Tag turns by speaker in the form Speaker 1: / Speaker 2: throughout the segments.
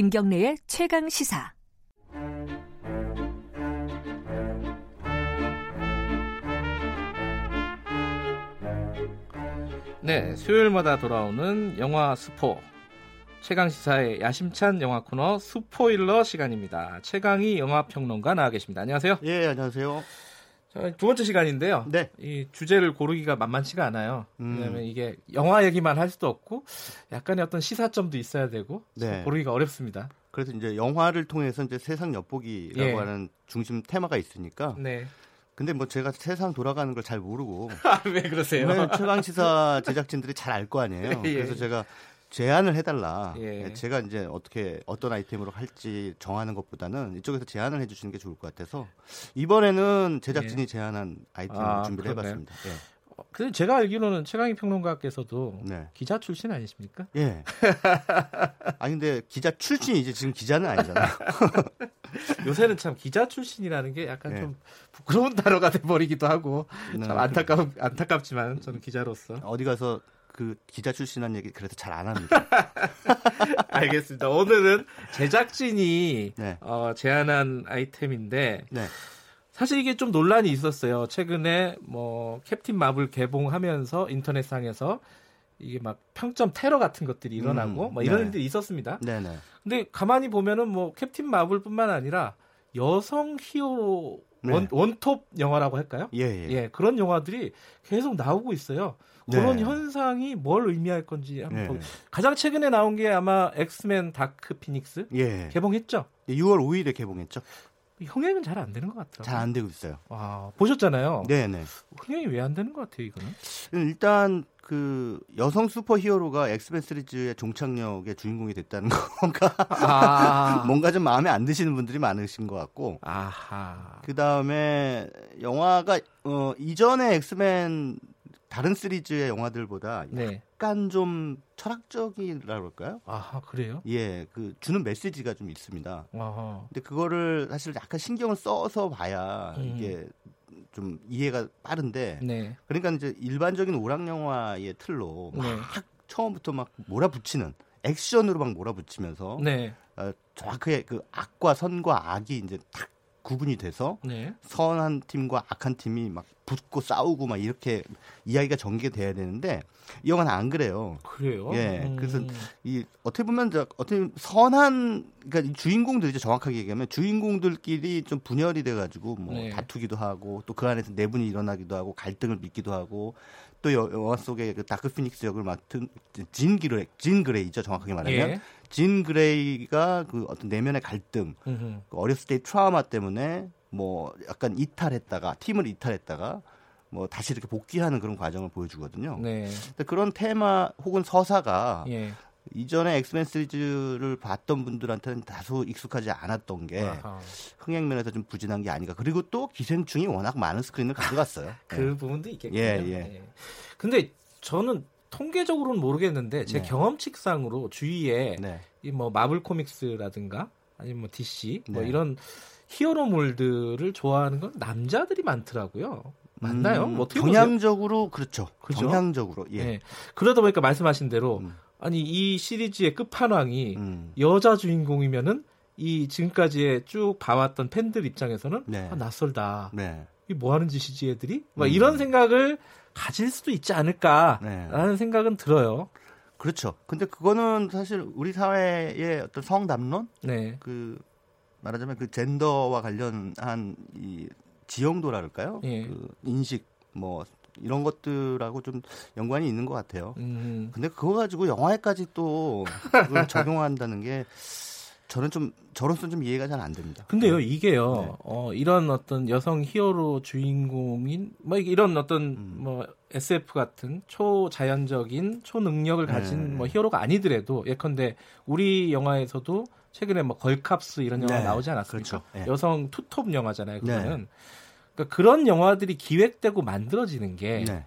Speaker 1: 김경래의 최강 시사.
Speaker 2: 네, 수요일마다 돌아오는 영화 스포 최강 시사의 야심찬 영화 코너 스포일러 시간입니다. 최강희 영화 평론가 나와 계십니다. 안녕하세요.
Speaker 3: 예, 안녕하세요.
Speaker 2: 자, 두 번째 시간인데요.
Speaker 3: 네.
Speaker 2: 이 주제를 고르기가 만만치가 않아요.
Speaker 3: 음.
Speaker 2: 왜냐하면 이게 영화 얘기만 할 수도 없고 약간의 어떤 시사점도 있어야 되고
Speaker 3: 네.
Speaker 2: 고르기가 어렵습니다.
Speaker 3: 그래서 이제 영화를 통해서 이제 세상 엿보기라고
Speaker 2: 예.
Speaker 3: 하는 중심 테마가 있으니까.
Speaker 2: 네.
Speaker 3: 근데 뭐 제가 세상 돌아가는 걸 잘 모르고
Speaker 2: 아, 왜 그러세요?
Speaker 3: 오늘 최강 시사 제작진들이 잘 알 거 아니에요.
Speaker 2: 예.
Speaker 3: 그래서 제가 제안을 해달라.
Speaker 2: 예.
Speaker 3: 제가 이제 어떻게 어떤 아이템으로 할지 정하는 것보다는 이쪽에서 제안을 해주시는 게 좋을 것 같아서 이번에는 제작진이 제안한 아이템을
Speaker 2: 예. 아,
Speaker 3: 준비를. 해봤습니다. 예.
Speaker 2: 어, 근데 제가 알기로는 최강희 평론가께서도
Speaker 3: 네.
Speaker 2: 기자 출신 아니십니까?
Speaker 3: 예. 아니 근데 기자 출신이지 지금 기자는 아니잖아요.
Speaker 2: 요새는 참 기자 출신이라는 게 약간
Speaker 3: 네.
Speaker 2: 좀 부끄러운 단어가 돼버리기도 하고
Speaker 3: 네.
Speaker 2: 참 안타깝 안타깝지만 저는 기자로서
Speaker 3: 어디 가서 그 기자 출신한 얘기 그래서 잘안 합니다.
Speaker 2: 알겠습니다. 오늘은 제작진이
Speaker 3: 네.
Speaker 2: 어, 제안한 아이템인데
Speaker 3: 네.
Speaker 2: 사실 이게 좀 논란이 있었어요. 최근에 뭐 캡틴 마블 개봉하면서 인터넷상에서 이게 막 평점 테러 같은 것들이 일어나고
Speaker 3: 음,
Speaker 2: 뭐 이런
Speaker 3: 네.
Speaker 2: 일들이 있었습니다.
Speaker 3: 네네.
Speaker 2: 근데 가만히 보면은 뭐 캡틴 마블뿐만 아니라 여성 히어로
Speaker 3: 네.
Speaker 2: 원, 원톱 영화라고 할까요?
Speaker 3: 예, 예.
Speaker 2: 예, 그런 영화들이 계속 나오고 있어요. 그런
Speaker 3: 네.
Speaker 2: 현상이 뭘 의미할 건지 한번
Speaker 3: 예.
Speaker 2: 보- 가장 최근에 나온 게 아마 엑스맨 다크 피닉스
Speaker 3: 예.
Speaker 2: 개봉했죠.
Speaker 3: 6월 5일에 개봉했죠.
Speaker 2: 흥행은 잘 안 되는 것 같더라고요.
Speaker 3: 잘 안 되고 있어요.
Speaker 2: 와, 보셨잖아요.
Speaker 3: 네네.
Speaker 2: 흥행이 왜 안 되는 것 같아요, 이거는?
Speaker 3: 일단 그 여성 슈퍼 히어로가 엑스맨 시리즈의 종착역의 주인공이 됐다는 건가
Speaker 2: 아,
Speaker 3: 뭔가 좀 마음에 안 드시는 분들이 많으신 것 같고
Speaker 2: 아하.
Speaker 3: 그 다음에 영화가 어, 이전의 엑스맨 다른 시리즈의 영화들보다
Speaker 2: 네.
Speaker 3: 약간 좀 철학적이라 그럴까요?
Speaker 2: 아하, 그래요?
Speaker 3: 예, 그 주는 메시지가 좀 있습니다.
Speaker 2: 아하.
Speaker 3: 근데 그거를 사실 약간 신경을 써서 봐야
Speaker 2: 음.
Speaker 3: 이게 좀 이해가 빠른데
Speaker 2: 네.
Speaker 3: 그러니까 이제 일반적인 오락 영화의 틀로 막
Speaker 2: 네.
Speaker 3: 처음부터 막 몰아붙이는 액션으로 막 몰아붙이면서
Speaker 2: 네.
Speaker 3: 어, 정확하게 그 악과 선과 악이 이제 딱 구분이 돼서
Speaker 2: 네.
Speaker 3: 선한 팀과 악한 팀이 막 붙고 싸우고 막 이렇게 이야기가 전개가 돼야 되는데 이 영화는 안 그래요.
Speaker 2: 그래요?
Speaker 3: 예,
Speaker 2: 음.
Speaker 3: 그래서 이 어떻게 보면 저 어떻게 보면 선한 그러니까 이 주인공들이죠 정확하게 얘기하면 주인공들끼리 좀 분열이 돼가지고 뭐
Speaker 2: 네.
Speaker 3: 다투기도 하고 또 그 안에서 내분이 일어나기도 하고 갈등을 빚기도 하고 또 여- 영화 속에 그 다크 피닉스 역을 맡은 진 그레이 진 그레이죠 정확하게 말하면
Speaker 2: 예.
Speaker 3: 진 그레이가 그 어떤 내면의 갈등
Speaker 2: 음흠.
Speaker 3: 그 어렸을 때의 트라우마 때문에 뭐 약간 이탈했다가 팀을 이탈했다가 뭐 다시 이렇게 복귀하는 그런 과정을 보여주거든요.
Speaker 2: 네.
Speaker 3: 근데 그런 테마 혹은 서사가
Speaker 2: 예.
Speaker 3: 이전에 엑스맨 시리즈를 봤던 분들한테는 다소 익숙하지 않았던 게
Speaker 2: 아하.
Speaker 3: 흥행 면에서 좀 부진한 게 아닌가. 그리고 또 기생충이 워낙 많은 스크린을 가져갔어요.
Speaker 2: 그 부분도 있겠군요.
Speaker 3: 예, 예.
Speaker 2: 근데 저는 통계적으로는 모르겠는데 제
Speaker 3: 네.
Speaker 2: 경험칙상으로 주위에
Speaker 3: 네.
Speaker 2: 이뭐 마블 코믹스라든가 아니면 뭐 DC 뭐
Speaker 3: 네.
Speaker 2: 이런 히어로물들을 좋아하는 건 남자들이 많더라고요. 맞나요?
Speaker 3: 음,
Speaker 2: 뭐 어떻게 보세요?
Speaker 3: 경향적으로 그렇죠.
Speaker 2: 그죠?
Speaker 3: 경향적으로 예.
Speaker 2: 예. 그러다 보니까 말씀하신 대로
Speaker 3: 음.
Speaker 2: 아니 이 시리즈의 끝판왕이
Speaker 3: 음.
Speaker 2: 여자 주인공이면은 이 지금까지의 쭉 봐왔던 팬들 입장에서는
Speaker 3: 네.
Speaker 2: 아, 낯설다.
Speaker 3: 네.
Speaker 2: 이뭐 하는 짓이지 애들이? 막
Speaker 3: 음.
Speaker 2: 이런 생각을 가질 수도 있지 않을까라는
Speaker 3: 네.
Speaker 2: 생각은 들어요.
Speaker 3: 그렇죠. 근데 그거는 사실 우리 사회의 어떤 성담론
Speaker 2: 네.
Speaker 3: 그 말하자면 그 젠더와 관련한 이 지형도랄까요?
Speaker 2: 예.
Speaker 3: 그 인식 뭐 이런 것들하고 좀 연관이 있는 것 같아요.
Speaker 2: 음.
Speaker 3: 근데 그거 가지고 영화에까지 또 그걸 적용한다는 게 저는 좀 저로서는 좀 이해가 잘 안 됩니다.
Speaker 2: 근데요,
Speaker 3: 네.
Speaker 2: 이게요,
Speaker 3: 네.
Speaker 2: 어, 이런 어떤 여성 히어로 주인공인, 뭐, 이런 어떤,
Speaker 3: 음.
Speaker 2: 뭐, SF 같은 초자연적인, 초능력을 가진
Speaker 3: 네.
Speaker 2: 뭐 히어로가 아니더라도, 예컨대, 우리 영화에서도 최근에 뭐, 걸캅스 이런 영화
Speaker 3: 네,
Speaker 2: 나오지 않았습니까?
Speaker 3: 그렇죠. 네.
Speaker 2: 여성 투톱 영화잖아요,
Speaker 3: 네.
Speaker 2: 그거는. 그러니까 그런 영화들이 기획되고 만들어지는 게,
Speaker 3: 네.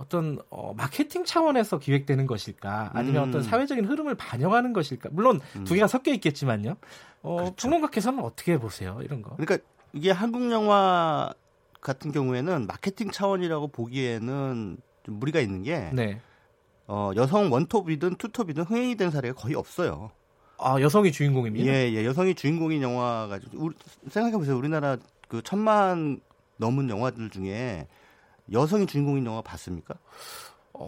Speaker 2: 어떤 어, 마케팅 차원에서 기획되는 것일까 아니면
Speaker 3: 음.
Speaker 2: 어떤 사회적인 흐름을 반영하는 것일까 물론
Speaker 3: 음.
Speaker 2: 두 개가 섞여 있겠지만요 어,
Speaker 3: 그렇죠.
Speaker 2: 평론가께서는 어떻게 보세요 이런 거
Speaker 3: 그러니까 이게 한국 영화 같은 경우에는 마케팅 차원이라고 보기에는 좀 무리가 있는 게
Speaker 2: 네.
Speaker 3: 어, 여성 원톱이든 투톱이든 흥행이 된 사례가 거의 없어요.
Speaker 2: 아 여성이 주인공입니다.
Speaker 3: 예, 예, 여성이 주인공인 영화가 우리, 생각해 보세요. 우리나라 그 천만 넘은 영화들 중에 여성이 주인공인 영화 봤습니까?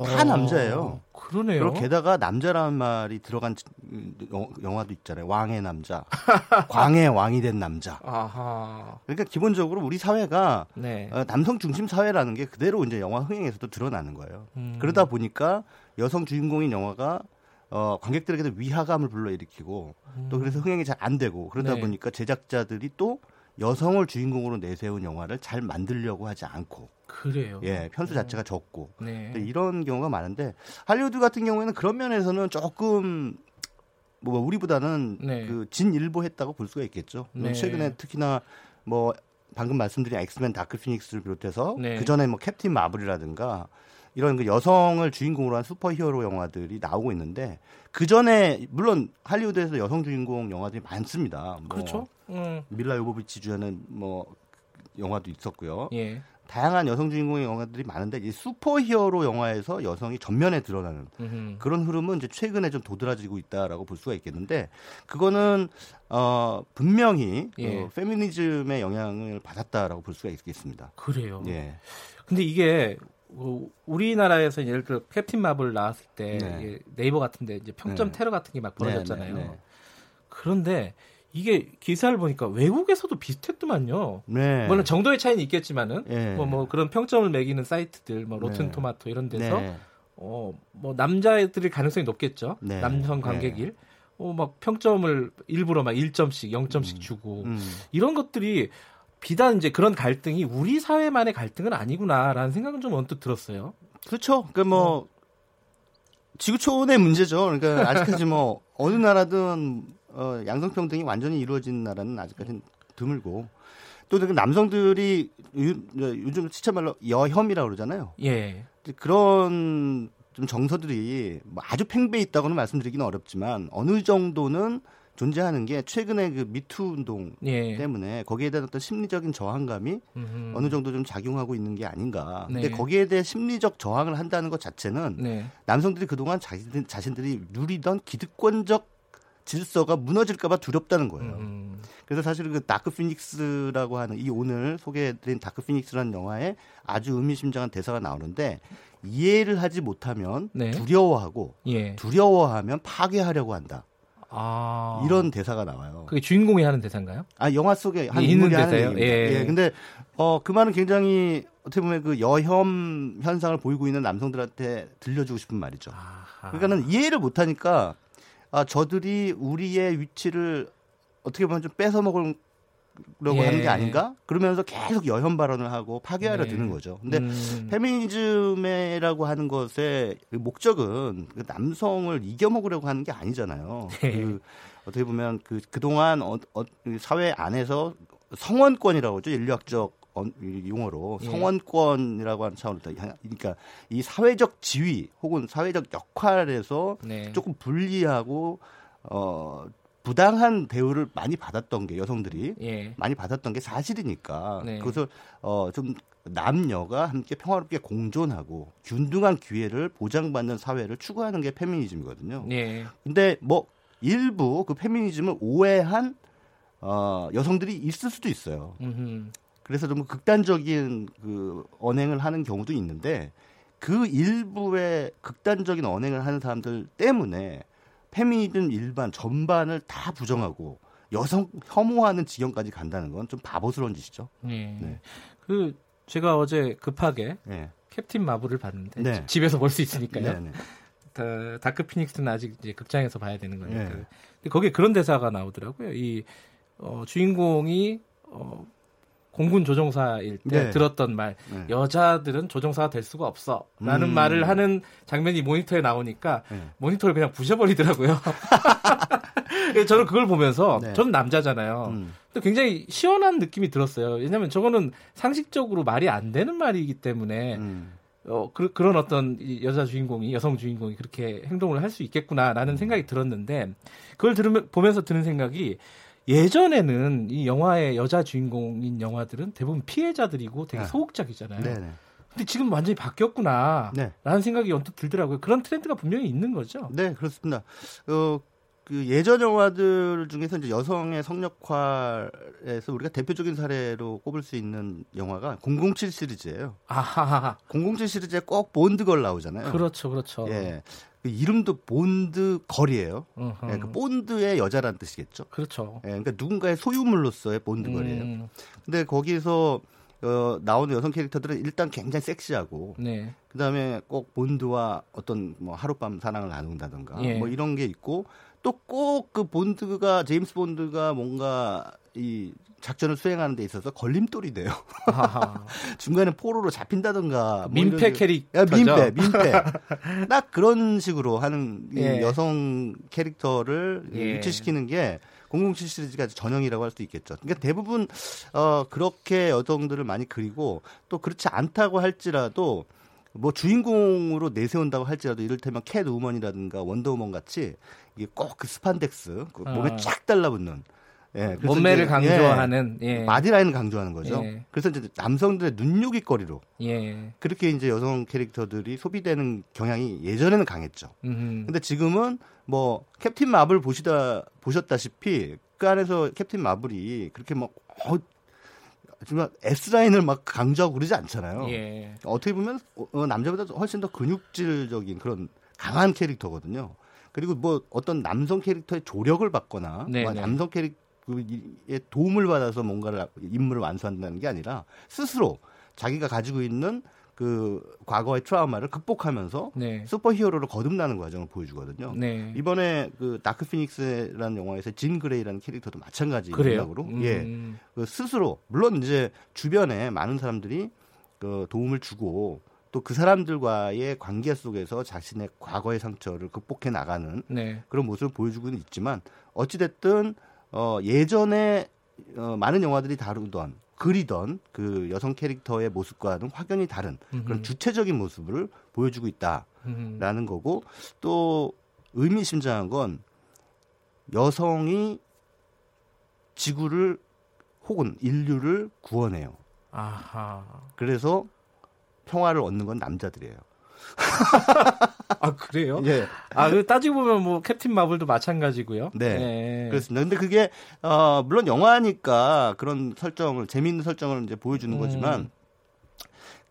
Speaker 3: 다 남자예요.
Speaker 2: 어, 그러네요.
Speaker 3: 그리고 게다가 남자라는 말이 들어간 영화도 있잖아요. 왕의 남자, 광의 왕이 된 남자.
Speaker 2: 아하.
Speaker 3: 그러니까 기본적으로 우리 사회가
Speaker 2: 네.
Speaker 3: 어, 남성 중심 사회라는 게 그대로 이제 영화 흥행에서도 드러나는 거예요.
Speaker 2: 음.
Speaker 3: 그러다 보니까 여성 주인공인 영화가 어, 관객들에게도 위화감을 불러일으키고 또 그래서 흥행이 잘 안 되고 그러다
Speaker 2: 네.
Speaker 3: 보니까 제작자들이 또 여성을 주인공으로 내세운 영화를 잘 만들려고 하지 않고
Speaker 2: 그래요.
Speaker 3: 예 편수 자체가 적고
Speaker 2: 네.
Speaker 3: 네, 이런 경우가 많은데 할리우드 같은 경우에는 그런 면에서는 조금 뭐 우리보다는
Speaker 2: 네.
Speaker 3: 그 진일보했다고 볼 수가 있겠죠.
Speaker 2: 네.
Speaker 3: 최근에 특히나 뭐 방금 말씀드린 엑스맨 다크 피닉스를 비롯해서
Speaker 2: 네.
Speaker 3: 그 전에 뭐 캡틴 마블이라든가 이런 그 여성을 주인공으로 한 슈퍼히어로 영화들이 나오고 있는데 그 전에 물론 할리우드에서 여성 주인공 영화들이 많습니다. 뭐
Speaker 2: 그렇죠. 음.
Speaker 3: 밀라 요보비치 주연은 뭐 영화도 있었고요.
Speaker 2: 예.
Speaker 3: 다양한 여성 주인공의 영화들이 많은데 이 슈퍼히어로 영화에서 여성이 전면에 드러나는
Speaker 2: 음흠.
Speaker 3: 그런 흐름은 이제 최근에 좀 도드라지고 있다라고 볼 수가 있겠는데 그거는 어 분명히
Speaker 2: 예.
Speaker 3: 어, 페미니즘의 영향을 받았다라고 볼 수가 있겠습니다.
Speaker 2: 그래요.
Speaker 3: 예.
Speaker 2: 근데 이게 어, 우리나라에서 예를 들어 캡틴 마블 나왔을 때
Speaker 3: 네.
Speaker 2: 네이버 같은데 이제 평점
Speaker 3: 네.
Speaker 2: 테러 같은 게 막 벌어졌잖아요.
Speaker 3: 네, 네, 네.
Speaker 2: 그런데 이게 기사를 보니까 외국에서도 비슷했더만요.
Speaker 3: 네.
Speaker 2: 물론 정도의 차이는 있겠지만은
Speaker 3: 예.
Speaker 2: 뭐, 뭐 그런 평점을 매기는 사이트들 뭐
Speaker 3: 네.
Speaker 2: 로튼토마토 이런 데서
Speaker 3: 네.
Speaker 2: 어뭐 남자애들일 가능성이 높겠죠.
Speaker 3: 네.
Speaker 2: 남성 관객일. 어 막 평점을 일부러 막 1점씩, 0점씩 주고
Speaker 3: 음.
Speaker 2: 이런 것들이 비단 이제 그런 갈등이 우리 사회만의 갈등은 아니구나라는 생각은 좀 언뜻 들었어요.
Speaker 3: 그렇죠. 그러니까 뭐 지구촌의 문제죠. 그러니까 아직까지 뭐 어느 나라든 어, 양성평등이 완전히 이루어진 나라는 아직까지는 드물고 또그 남성들이 요, 요즘 시체 말로 여혐이라고 그러잖아요.
Speaker 2: 예.
Speaker 3: 그런 좀 정서들이 뭐 아주 팽배해 있다고는 말씀드리기는 어렵지만 어느 정도는 존재하는 게 최근에 그 미투 운동
Speaker 2: 예.
Speaker 3: 때문에 거기에 대한 어떤 심리적인 저항감이
Speaker 2: 음흠.
Speaker 3: 어느 정도 좀 작용하고 있는 게 아닌가. 근데
Speaker 2: 네.
Speaker 3: 거기에 대해 심리적 저항을 한다는 것 자체는
Speaker 2: 네.
Speaker 3: 남성들이 그동안 자신들, 자신들이 누리던 기득권적 질서가 무너질까봐 두렵다는 거예요.
Speaker 2: 음.
Speaker 3: 그래서 사실 그 다크 피닉스라고 하는 이 오늘 소개해드린 다크 피닉스라는 영화에 아주 의미심장한 대사가 나오는데 이해를 하지 못하면
Speaker 2: 네.
Speaker 3: 두려워하고
Speaker 2: 예.
Speaker 3: 두려워하면 파괴하려고 한다.
Speaker 2: 아.
Speaker 3: 이런 대사가 나와요.
Speaker 2: 그게 주인공이 하는 대사인가요?
Speaker 3: 아 영화 속에 한
Speaker 2: 예, 있는
Speaker 3: 인물이 하는
Speaker 2: 데서요?
Speaker 3: 얘기입니다.
Speaker 2: 예.
Speaker 3: 예. 근데 어 그 말은 굉장히 어떻게 보면 그 여혐 현상을 보이고 있는 남성들한테 들려주고 싶은 말이죠.
Speaker 2: 아하.
Speaker 3: 그러니까는 이해를 못하니까 아 저들이 우리의 위치를 어떻게 보면 좀 뺏어 먹으려고
Speaker 2: 예.
Speaker 3: 하는 게 아닌가? 그러면서 계속 여혐 발언을 하고 파괴하려
Speaker 2: 네.
Speaker 3: 드는 거죠. 근데
Speaker 2: 음.
Speaker 3: 페미니즘이라고 하는 것의 그 목적은 그 남성을 이겨먹으려고 하는 게 아니잖아요.
Speaker 2: 네.
Speaker 3: 그 어떻게 보면 그 그동안 어, 어, 그 사회 안에서 성원권이라고 하죠. 인류학적 용어로
Speaker 2: 예.
Speaker 3: 성원권이라고 하는 차원에서 그러니까 이 사회적 지위 혹은 사회적 역할에서
Speaker 2: 네.
Speaker 3: 조금 불리하고 어 부당한 대우를 많이 받았던 게 여성들이
Speaker 2: 예.
Speaker 3: 많이 받았던 게 사실이니까
Speaker 2: 네.
Speaker 3: 그것을 어좀 남녀가 함께 평화롭게 공존하고 균등한 기회를 보장받는 사회를 추구하는 게 페미니즘이거든요.
Speaker 2: 예.
Speaker 3: 근데 뭐 일부 그 페미니즘을 오해한 어 여성들이 있을 수도 있어요.
Speaker 2: 음흠.
Speaker 3: 그래서 좀 극단적인 그 언행을 하는 경우도 있는데 그 일부의 극단적인 언행을 하는 사람들 때문에 페미니즘 일반 전반을 다 부정하고 여성 혐오하는 지경까지 간다는 건 좀 바보스러운 짓이죠.
Speaker 2: 예.
Speaker 3: 네.
Speaker 2: 그 제가 어제 급하게
Speaker 3: 네.
Speaker 2: 캡틴 마블을 봤는데
Speaker 3: 네.
Speaker 2: 집- 집에서 볼 수 있으니까요.
Speaker 3: 네, 네.
Speaker 2: 다, 다크 피닉스는 아직 이제 극장에서 봐야 되는 거니까.
Speaker 3: 네.
Speaker 2: 근데 거기에 그런 대사가 나오더라고요. 이 어, 주인공이 어, 공군 조종사일 때
Speaker 3: 네.
Speaker 2: 들었던 말,
Speaker 3: 네.
Speaker 2: 여자들은 조종사가 될 수가 없어 라는
Speaker 3: 음.
Speaker 2: 말을 하는 장면이 모니터에 나오니까
Speaker 3: 네.
Speaker 2: 모니터를 그냥 부셔버리더라고요. 저는 그걸 보면서
Speaker 3: 네.
Speaker 2: 저는 남자잖아요.
Speaker 3: 음.
Speaker 2: 근데 굉장히 시원한 느낌이 들었어요. 왜냐하면 저거는 상식적으로 말이 안 되는 말이기 때문에
Speaker 3: 음.
Speaker 2: 어, 그, 런 어떤 이 여자 주인공이 여성 주인공이 그렇게 행동을 할수
Speaker 3: 음.
Speaker 2: 있겠구나라는 생각이 들었는데 그걸 들으면 보면서 드는 생각이 예전에는 이 영화의 여자 주인공인 영화들은 대부분 피해자들이고 되게
Speaker 3: 네.
Speaker 2: 소극적이잖아요.
Speaker 3: 네, 네.
Speaker 2: 근데 지금 완전히 바뀌었구나라는
Speaker 3: 네.
Speaker 2: 생각이 언뜻 들더라고요. 그런 트렌드가 분명히 있는 거죠.
Speaker 3: 네, 그렇습니다. 어, 그그 예전 영화들 중에서 이제 여성의 성역화에서 우리가 대표적인 사례로 꼽을 수 있는 영화가 007 시리즈예요.
Speaker 2: 아하하.
Speaker 3: 007 시리즈에 꼭 본드걸 나오잖아요.
Speaker 2: 그렇죠, 그렇죠.
Speaker 3: 예. 그 이름도 본드.
Speaker 2: 음흠.
Speaker 3: 예, 그 본드의 여자란 뜻이겠죠.
Speaker 2: 그렇죠.
Speaker 3: 예, 그러니까 누군가의 소유물로서의 본드 걸이에요.
Speaker 2: 음,
Speaker 3: 근데 거기서 어, 나오는 여성 캐릭터들은 일단 굉장히 섹시하고
Speaker 2: 네.
Speaker 3: 그다음에 꼭 본드와 어떤 뭐 하룻밤 사랑을 나눈다든가
Speaker 2: 예.
Speaker 3: 뭐 이런 게 있고 또 꼭 그 본드가 제임스 본드가 뭔가 이 작전을 수행하는 데 있어서 걸림돌이 돼요. 중간에 포로로 잡힌다든가 뭐
Speaker 2: 민폐 캐릭터.
Speaker 3: 야, 민폐, 민폐. 딱 그런 식으로 하는 이
Speaker 2: 예.
Speaker 3: 여성 캐릭터를
Speaker 2: 예.
Speaker 3: 유치시키는 게 007 시리즈가 전형이라고 할 수 있겠죠. 그러니까 대부분 어 그렇게 여성들을 많이 그리고 또 그렇지 않다고 할지라도 뭐 주인공으로 내세운다고 할지라도 이를테면 캣 우먼이라든가 원더우먼 같이 이게 꼭 그 스판덱스 그 몸에
Speaker 2: 아.
Speaker 3: 쫙 달라붙는 예,
Speaker 2: 몸매를 강조하는 예.
Speaker 3: 예, 마디라인을 강조하는 거죠.
Speaker 2: 예.
Speaker 3: 그래서 이제 남성들의 눈요깃거리로
Speaker 2: 예.
Speaker 3: 그렇게 이제 여성 캐릭터들이 소비되는 경향이 예전에는 강했죠.
Speaker 2: 음.
Speaker 3: 근데 지금은 뭐 캡틴 마블 보시다 보셨다시피 그 안에서 캡틴 마블이 그렇게 막 어, 정말 S 라인을 막 강조하고 그러지 않잖아요.
Speaker 2: 예.
Speaker 3: 어떻게 보면 어, 남자보다 훨씬 더 근육질적인 그런 강한 캐릭터거든요. 그리고 뭐 어떤 남성 캐릭터의 조력을 받거나
Speaker 2: 네,
Speaker 3: 뭐
Speaker 2: 네.
Speaker 3: 남성 캐릭 터의 도움을 받아서 뭔가를 임무를 완수한다는 게 아니라 스스로 자기가 가지고 있는 그 과거의 트라우마를 극복하면서
Speaker 2: 네.
Speaker 3: 슈퍼히어로로 거듭나는 과정을 보여주거든요.
Speaker 2: 네.
Speaker 3: 이번에 그 다크 피닉스라는 영화에서 진 그레이라는 캐릭터도 마찬가지. 맥락으로
Speaker 2: 음.
Speaker 3: 예, 그 스스로 물론 이제 주변에 많은 사람들이 그 도움을 주고 또 그 사람들과의 관계 속에서 자신의 과거의 상처를 극복해 나가는
Speaker 2: 네.
Speaker 3: 그런 모습을 보여주고는 있지만 어찌 됐든 어 예전에 어 많은 영화들이 다루던 그리던 그 여성 캐릭터의 모습과는 확연히 다른 그런
Speaker 2: 음흠.
Speaker 3: 주체적인 모습을 보여주고 있다.
Speaker 2: 음.
Speaker 3: 라는 거고 또 의미심장한 건 여성이 지구를 혹은 인류를 구원해요.
Speaker 2: 아하.
Speaker 3: 그래서 평화를 얻는 건 남자들이에요.
Speaker 2: 아 그래요?
Speaker 3: 예.
Speaker 2: 아, 그 따지고 보면 뭐 캡틴 마블도 마찬가지고요.
Speaker 3: 네.
Speaker 2: 예.
Speaker 3: 그렇습니다. 근데 그게 어 물론 영화니까 그런 설정을 재미있는 설정을 이제 보여주는
Speaker 2: 음.
Speaker 3: 거지만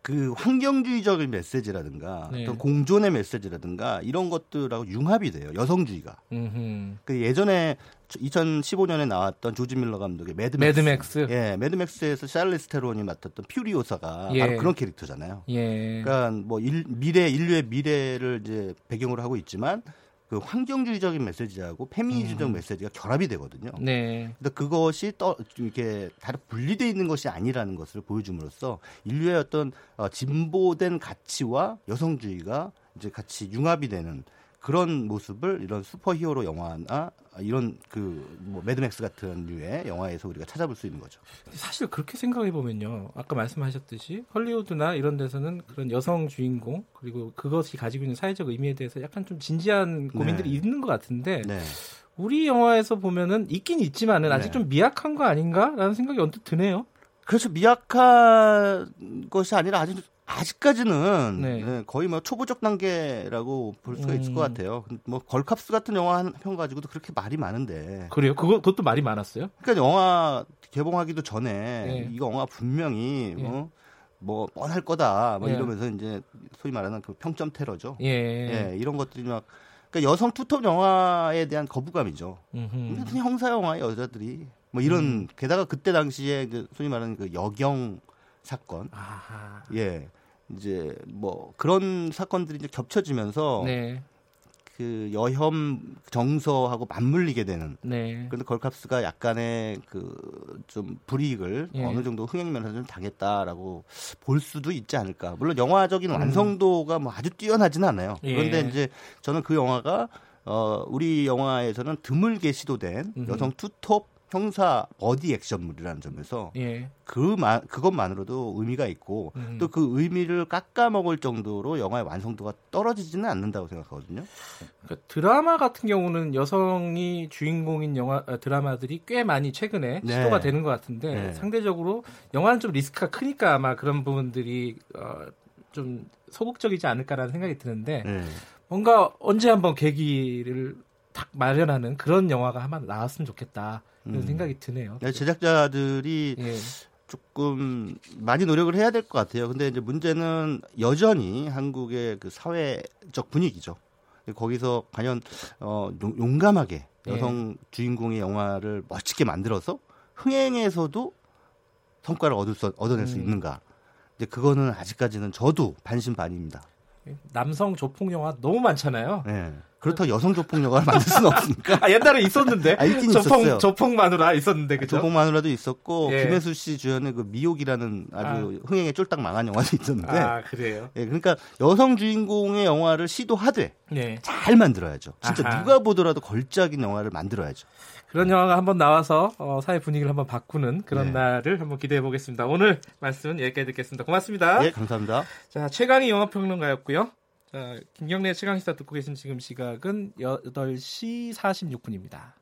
Speaker 3: 그 환경주의적인 메시지라든가
Speaker 2: 네.
Speaker 3: 어떤 공존의 메시지라든가 이런 것들하고 융합이 돼요. 여성주의가.
Speaker 2: 음흠.
Speaker 3: 그 예전에 2015년에 나왔던 조지 밀러 감독의 매드맥스.
Speaker 2: 매드맥스.
Speaker 3: 예, 매드맥스에서 샬리즈 테론이 맡았던 퓨리오사가
Speaker 2: 예.
Speaker 3: 바로 그런 캐릭터잖아요.
Speaker 2: 예.
Speaker 3: 그러니까 뭐 일- 미래 인류의 미래를 이제 배경으로 하고 있지만 그 환경주의적인 메시지하고 페미니즘적
Speaker 2: 음.
Speaker 3: 메시지가 결합이 되거든요.
Speaker 2: 네.
Speaker 3: 근데 그것이 또 이렇게 다른 분리돼 있는 것이 아니라는 것을 보여줌으로써 인류의 어떤 어, 진보된 가치와 여성주의가 이제 같이 융합이 되는 그런 모습을 이런 슈퍼히어로 영화나 이런 그뭐 매드맥스 같은 류의 영화에서 우리가 찾아볼 수 있는 거죠.
Speaker 2: 사실 그렇게 생각해 보면요. 아까 말씀하셨듯이 헐리우드나 이런 데서는 그런 여성 주인공 그리고 그것이 가지고 있는 사회적 의미에 대해서 약간 좀 진지한 고민들이
Speaker 3: 네.
Speaker 2: 있는 것 같은데
Speaker 3: 네.
Speaker 2: 우리 영화에서 보면은 있긴 있지만은 아직
Speaker 3: 네.
Speaker 2: 좀 미약한 거 아닌가라는 생각이 언뜻 드네요.
Speaker 3: 그래서 미약한 것이 아니라 아직 아직까지는
Speaker 2: 네.
Speaker 3: 네, 거의 뭐 초보적 단계라고 볼 수가 있을
Speaker 2: 음.
Speaker 3: 것 같아요. 뭐 걸캅스 같은 영화 한 편 가지고도 그렇게 말이 많은데.
Speaker 2: 그래요? 그거 그것도 말이 많았어요?
Speaker 3: 그러니까 영화 개봉하기도 전에
Speaker 2: 예.
Speaker 3: 이거 영화 분명히
Speaker 2: 예.
Speaker 3: 어, 뭐 뻔할 거다 뭐
Speaker 2: 예.
Speaker 3: 이러면서 이제 소위 말하는 그 평점 테러죠.
Speaker 2: 예.
Speaker 3: 예, 이런 것들이 막 그러니까 여성 투톱 영화에 대한 거부감이죠.
Speaker 2: 음흠.
Speaker 3: 무슨 형사 영화 여자들이 뭐 이런
Speaker 2: 음.
Speaker 3: 게다가 그때 당시에 그 소위 말하는 그 여경 사건
Speaker 2: 아하.
Speaker 3: 예 이제 뭐 그런 사건들이 이제 겹쳐지면서
Speaker 2: 네.
Speaker 3: 그 여혐 정서하고 맞물리게 되는
Speaker 2: 네.
Speaker 3: 그런데 걸캅스가 약간의 그 좀 불이익을
Speaker 2: 예.
Speaker 3: 어느 정도 흥행면에서 좀 당했다라고 볼 수도 있지 않을까. 물론 영화적인
Speaker 2: 음.
Speaker 3: 완성도가 뭐 아주 뛰어나지는 않아요.
Speaker 2: 예.
Speaker 3: 그런데 이제 저는 그 영화가 어 우리 영화에서는 드물게 시도된. 여성 투톱 형사 어디 액션물이라는 점에서
Speaker 2: 예.
Speaker 3: 그만 그것만으로도 의미가 있고
Speaker 2: 음.
Speaker 3: 또그 의미를 깎아 먹을 정도로 영화의 완성도가 떨어지지는 않는다고 생각하거든요.
Speaker 2: 그러니까 드라마 같은 경우는 여성이 주인공인 영화 아, 드라마들이 꽤 많이 최근에
Speaker 3: 네.
Speaker 2: 시도가 되는 것 같은데
Speaker 3: 네.
Speaker 2: 상대적으로 영화는 좀 리스크가 크니까 아마 그런 부분들이 어, 좀 소극적이지 않을까라는 생각이 드는데
Speaker 3: 네.
Speaker 2: 뭔가 언제 한번 계기를 딱 마련하는 그런 영화가 한번 나왔으면 좋겠다 이런
Speaker 3: 음.
Speaker 2: 생각이 드네요.
Speaker 3: 네, 제작자들이
Speaker 2: 예.
Speaker 3: 조금 많이 노력을 해야 될 것 같아요. 근데 이제 문제는 여전히 한국의 그 사회적 분위기죠. 거기서 과연 어, 용- 용감하게
Speaker 2: 예.
Speaker 3: 여성 주인공의 영화를 멋지게 만들어서 흥행에서도 성과를 얻을 수, 얻어낼 수
Speaker 2: 음.
Speaker 3: 있는가? 이제 그거는 아직까지는 저도 반신반의입니다.
Speaker 2: 남성 조폭 영화 너무 많잖아요.
Speaker 3: 예. 그렇다고 여성 조폭 영화를 만들 수는 없으니까.
Speaker 2: 아, 옛날에 있었는데.
Speaker 3: 아, 있긴
Speaker 2: 조폭,
Speaker 3: 있었어요.
Speaker 2: 조폭 마누라 있었는데, 그죠?
Speaker 3: 조폭 마누라도 있었고
Speaker 2: 예.
Speaker 3: 김혜수 씨 주연의 그 미혹이라는 아주 흥행에 쫄딱 망한 영화도 있었는데
Speaker 2: 아, 그래요?
Speaker 3: 예, 그러니까 여성 주인공의 영화를 시도하되
Speaker 2: 예.
Speaker 3: 잘 만들어야죠. 진짜
Speaker 2: 아하.
Speaker 3: 누가 보더라도 걸작인 영화를 만들어야죠.
Speaker 2: 그런 영화가 한번 나와서 어, 사회 분위기를 한번 바꾸는 그런
Speaker 3: 네.
Speaker 2: 날을 한번 기대해 보겠습니다. 오늘 말씀은 여기까지 듣겠습니다. 고맙습니다.
Speaker 3: 예, 감사합니다.
Speaker 2: 자, 최강희 영화평론가였고요. 자, 김경래 최강시사 듣고 계신 지금 시각은 8시 46분입니다.